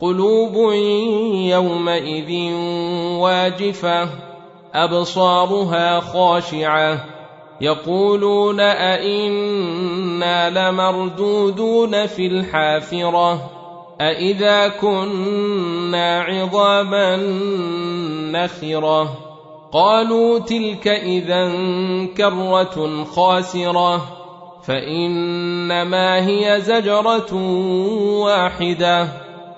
قلوب يومئذ واجفة أبصارها خاشعة. يقولون أئنا لمردودون في الحافرة أإذا كنا عظاما نخرة. قالوا تلك إذا كرة خاسرة فإنما هي زجرة واحدة.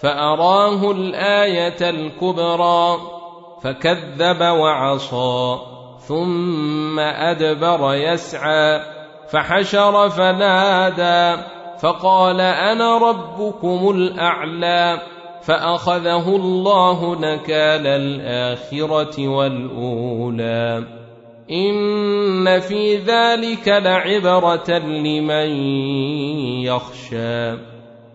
فأراه الآية الكبرى فكذب وعصى ثم أدبر يسعى فحشر فنادى فقال أنا ربكم الأعلى فأخذه الله نكال الآخرة والأولى. إن في ذلك لعبرة لمن يخشى.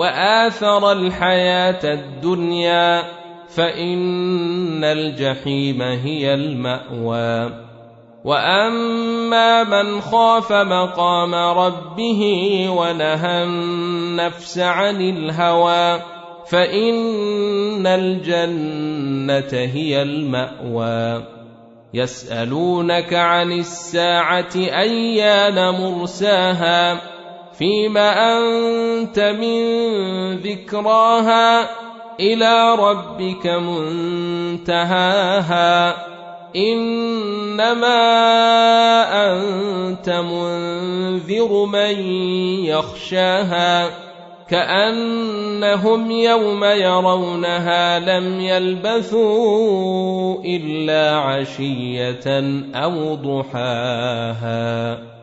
وآثر الحياة الدنيا فإن الجحيم هي المأوى. وأما من خاف مقام ربه ونهى النفس عن الهوى فإن الجنة هي المأوى. يسألونك عن الساعة أيان مرساها؟ فيم أنت من ذكراها إلى ربك منتهاها. إنما أنت منذر من يخشاها. كأنهم يوم يرونها لم يلبثوا إلا عشية أو ضحاها.